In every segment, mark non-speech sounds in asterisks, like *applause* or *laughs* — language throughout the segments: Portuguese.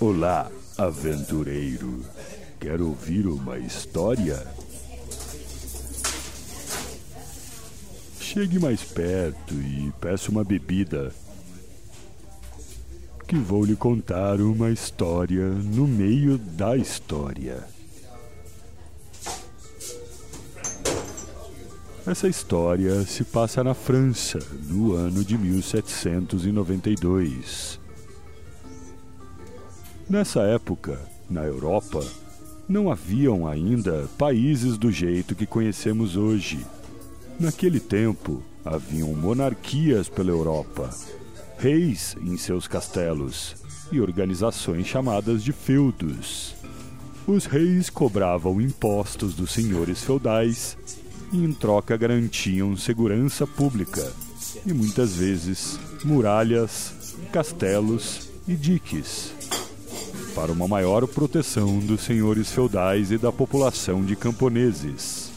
Olá, aventureiro. Quer ouvir uma história? Chegue mais perto e peça uma bebida. Que vou lhe contar uma história no meio da história. Essa história se passa na França, no ano de 1792. Nessa época, na Europa, não haviam ainda países do jeito que conhecemos hoje. Naquele tempo, haviam monarquias pela Europa, reis em seus castelos e organizações chamadas de feudos. Os reis cobravam impostos dos senhores feudais e, em troca, garantiam segurança pública e muitas vezes muralhas, castelos e diques para uma maior proteção dos senhores feudais e da população de camponeses.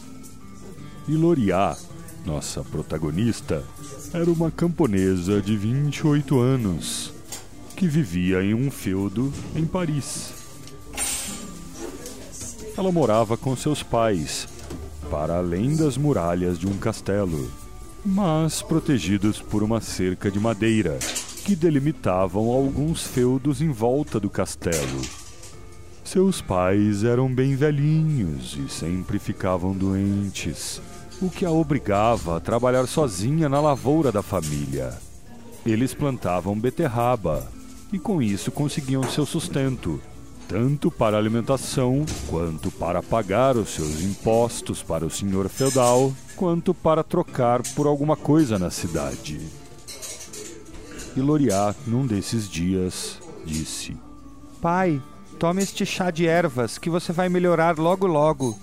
E Loriá, nossa protagonista, era uma camponesa de 28 anos que vivia em um feudo em Paris. Ela morava com seus pais, para além das muralhas de um castelo, mas protegidos por uma cerca de madeira que delimitavam alguns feudos em volta do castelo. Seus pais eram bem velhinhos e sempre ficavam doentes, o que a obrigava a trabalhar sozinha na lavoura da família. Eles plantavam beterraba e com isso conseguiam seu sustento, tanto para alimentação quanto para pagar os seus impostos para o senhor feudal, quanto para trocar por alguma coisa na cidade. E Loriá, num desses dias, disse: Pai, tome este chá de ervas que você vai melhorar logo logo.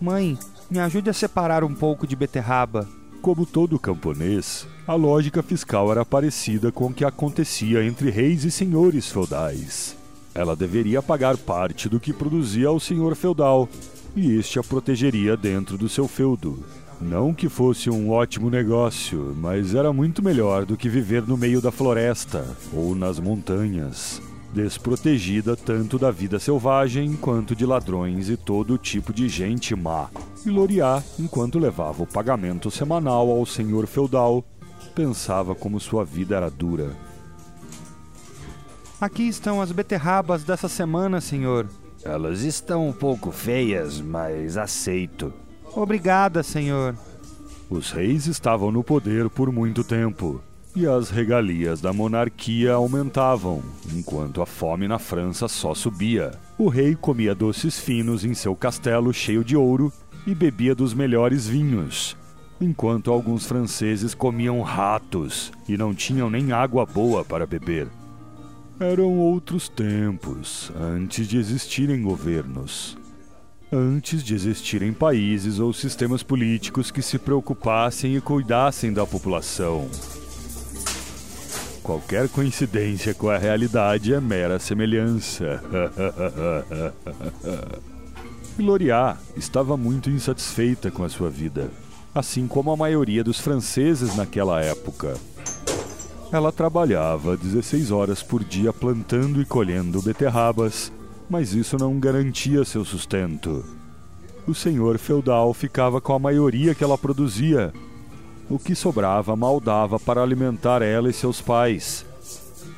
Mãe, me ajude a separar um pouco de beterraba. Como todo camponês, a lógica fiscal era parecida com o que acontecia entre reis e senhores feudais. Ela deveria pagar parte do que produzia ao senhor feudal, e este a protegeria dentro do seu feudo. Não que fosse um ótimo negócio, mas era muito melhor do que viver no meio da floresta ou nas montanhas, desprotegida tanto da vida selvagem quanto de ladrões e todo tipo de gente má. E Loriá, enquanto levava o pagamento semanal ao senhor feudal, pensava como sua vida era dura. Aqui estão as beterrabas dessa semana, senhor. Elas estão um pouco feias, mas aceito. Obrigada, senhor. Os reis estavam no poder por muito tempo e as regalias da monarquia aumentavam, enquanto a fome na França só subia. O rei comia doces finos em seu castelo cheio de ouro e bebia dos melhores vinhos, enquanto alguns franceses comiam ratos e não tinham nem água boa para beber. Eram outros tempos, antes de existirem governos antes de existirem países ou sistemas políticos que se preocupassem e cuidassem da população. Qualquer coincidência com a realidade é mera semelhança. *laughs* Loriá estava muito insatisfeita com a sua vida, assim como a maioria dos franceses naquela época. Ela trabalhava 16 horas por dia plantando e colhendo beterrabas, mas isso não garantia seu sustento. O senhor feudal ficava com a maioria que ela produzia. O que sobrava mal dava para alimentar ela e seus pais.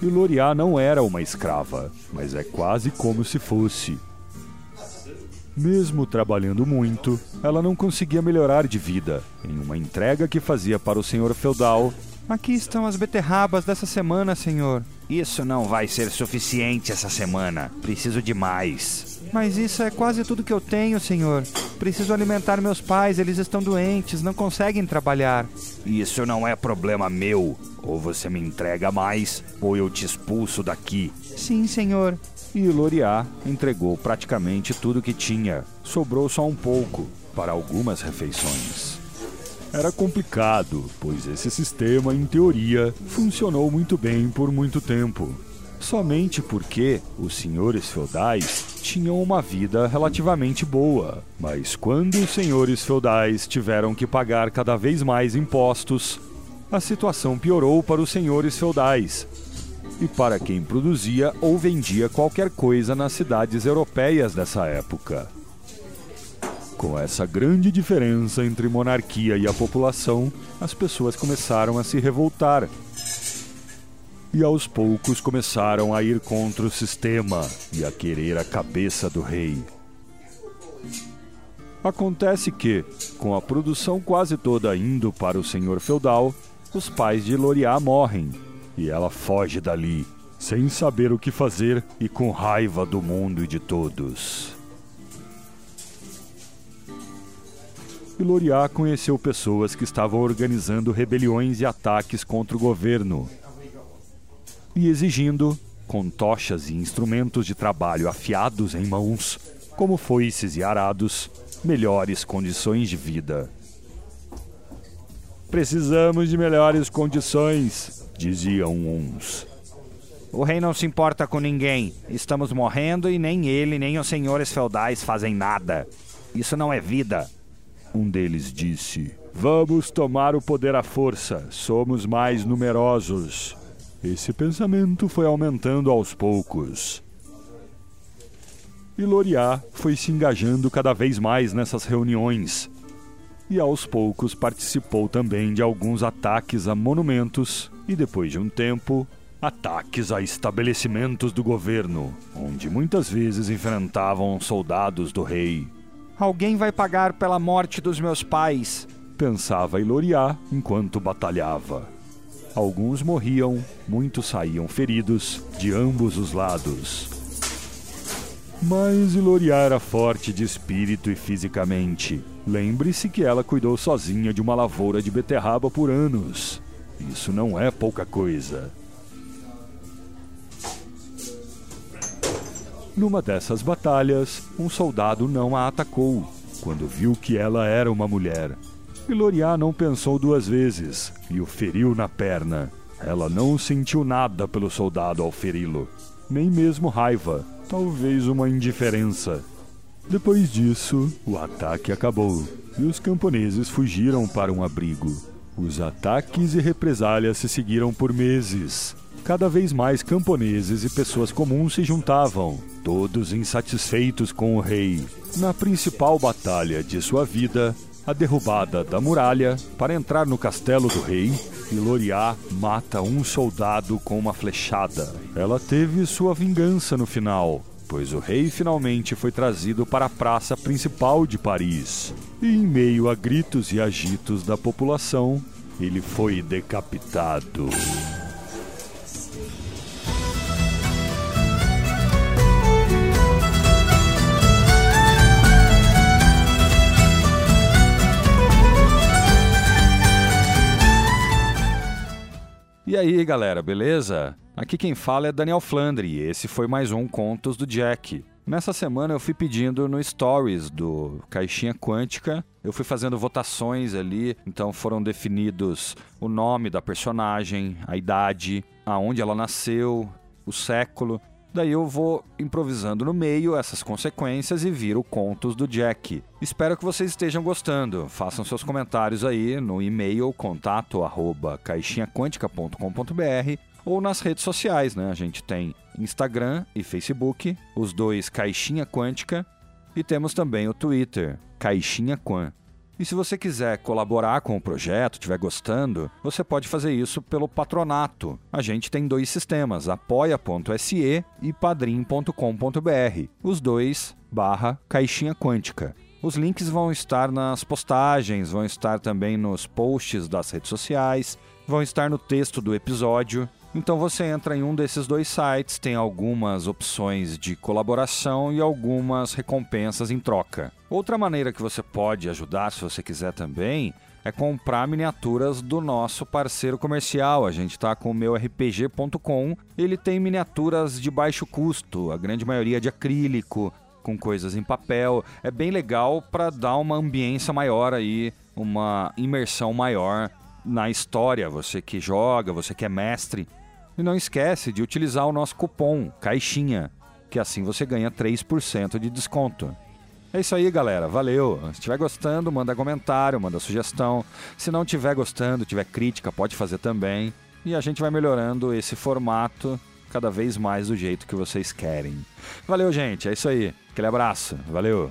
E Loriá não era uma escrava, mas é quase como se fosse. Mesmo trabalhando muito, ela não conseguia melhorar de vida. Em uma entrega que fazia para o senhor feudal, Aqui estão as beterrabas dessa semana, senhor. Isso não vai ser suficiente essa semana. Preciso de mais. Mas isso é quase tudo que eu tenho, senhor. Preciso alimentar meus pais, eles estão doentes, não conseguem trabalhar. Isso não é problema meu. Ou você me entrega mais, ou eu te expulso daqui. Sim, senhor. E Loriá entregou praticamente tudo que tinha. Sobrou só um pouco para algumas refeições. Era complicado, pois esse sistema, em teoria, funcionou muito bem por muito tempo. Somente porque os senhores feudais tinham uma vida relativamente boa. Mas quando os senhores feudais tiveram que pagar cada vez mais impostos, a situação piorou para os senhores feudais e para quem produzia ou vendia qualquer coisa nas cidades europeias dessa época. Com essa grande diferença entre monarquia e a população, as pessoas começaram a se revoltar. E aos poucos começaram a ir contra o sistema e a querer a cabeça do rei. Acontece que, com a produção quase toda indo para o senhor feudal, os pais de Loriá morrem e ela foge dali, sem saber o que fazer e com raiva do mundo e de todos. E Loriá conheceu pessoas que estavam organizando rebeliões e ataques contra o governo e exigindo, com tochas e instrumentos de trabalho afiados em mãos, como foices e arados, melhores condições de vida. Precisamos de melhores condições, diziam uns. O rei não se importa com ninguém. Estamos morrendo e nem ele nem os senhores feudais fazem nada. Isso não é vida. Um deles disse: Vamos tomar o poder à força. Somos mais numerosos. Esse pensamento foi aumentando aos poucos. E Loriá foi se engajando cada vez mais nessas reuniões. E aos poucos participou também de alguns ataques a monumentos e, depois de um tempo, ataques a estabelecimentos do governo, onde muitas vezes enfrentavam soldados do rei. Alguém vai pagar pela morte dos meus pais, pensava Iloriá enquanto batalhava. Alguns morriam, muitos saíam feridos de ambos os lados. Mas Iloria era forte de espírito e fisicamente. Lembre-se que ela cuidou sozinha de uma lavoura de beterraba por anos. Isso não é pouca coisa. Numa dessas batalhas, um soldado não a atacou quando viu que ela era uma mulher e Loriá não pensou duas vezes e o feriu na perna. Ela não sentiu nada pelo soldado ao feri-lo, nem mesmo raiva, talvez uma indiferença. Depois disso, o ataque acabou e os camponeses fugiram para um abrigo. Os ataques e represálias se seguiram por meses. Cada vez mais camponeses e pessoas comuns se juntavam, todos insatisfeitos com o rei. Na principal batalha de sua vida, a derrubada da muralha para entrar no castelo do rei e mata um soldado com uma flechada. Ela teve sua vingança no final, pois o rei finalmente foi trazido para a praça principal de Paris. E em meio a gritos e agitos da população, ele foi decapitado. E aí, galera, beleza? Aqui quem fala é Daniel Flandre e esse foi mais um Contos do Jack. Nessa semana eu fui pedindo no Stories do Caixinha Quântica, eu fui fazendo votações ali, então foram definidos o nome da personagem, a idade, aonde ela nasceu, o século. Daí eu vou improvisando no meio essas consequências e viro contos do Jack. Espero que vocês estejam gostando. Façam seus comentários aí no e-mail contato arroba caixinhaquântica.com.br ou nas redes sociais, né? A gente tem Instagram e Facebook, os dois Caixinha Quântica, e temos também o Twitter, Caixinha Quan. E se você quiser colaborar com o projeto, estiver gostando, você pode fazer isso pelo patronato. A gente tem dois sistemas, apoia.se e padrim.com.br. Os dois barra caixinha quântica. Os links vão estar nas postagens, vão estar também nos posts das redes sociais, vão estar no texto do episódio. Então você entra em um desses dois sites, tem algumas opções de colaboração e algumas recompensas em troca. Outra maneira que você pode ajudar, se você quiser também, é comprar miniaturas do nosso parceiro comercial. A gente está com o meu RPG.com. Ele tem miniaturas de baixo custo, a grande maioria de acrílico, com coisas em papel. É bem legal para dar uma ambiência maior aí, uma imersão maior na história. Você que joga, você que é mestre, e não esquece de utilizar o nosso cupom CAIXINHA, que assim você ganha 3% de desconto. É isso aí, galera. Valeu. Se estiver gostando, manda comentário, manda sugestão. Se não estiver gostando, tiver crítica, pode fazer também. E a gente vai melhorando esse formato cada vez mais do jeito que vocês querem. Valeu, gente. É isso aí. Aquele abraço. Valeu.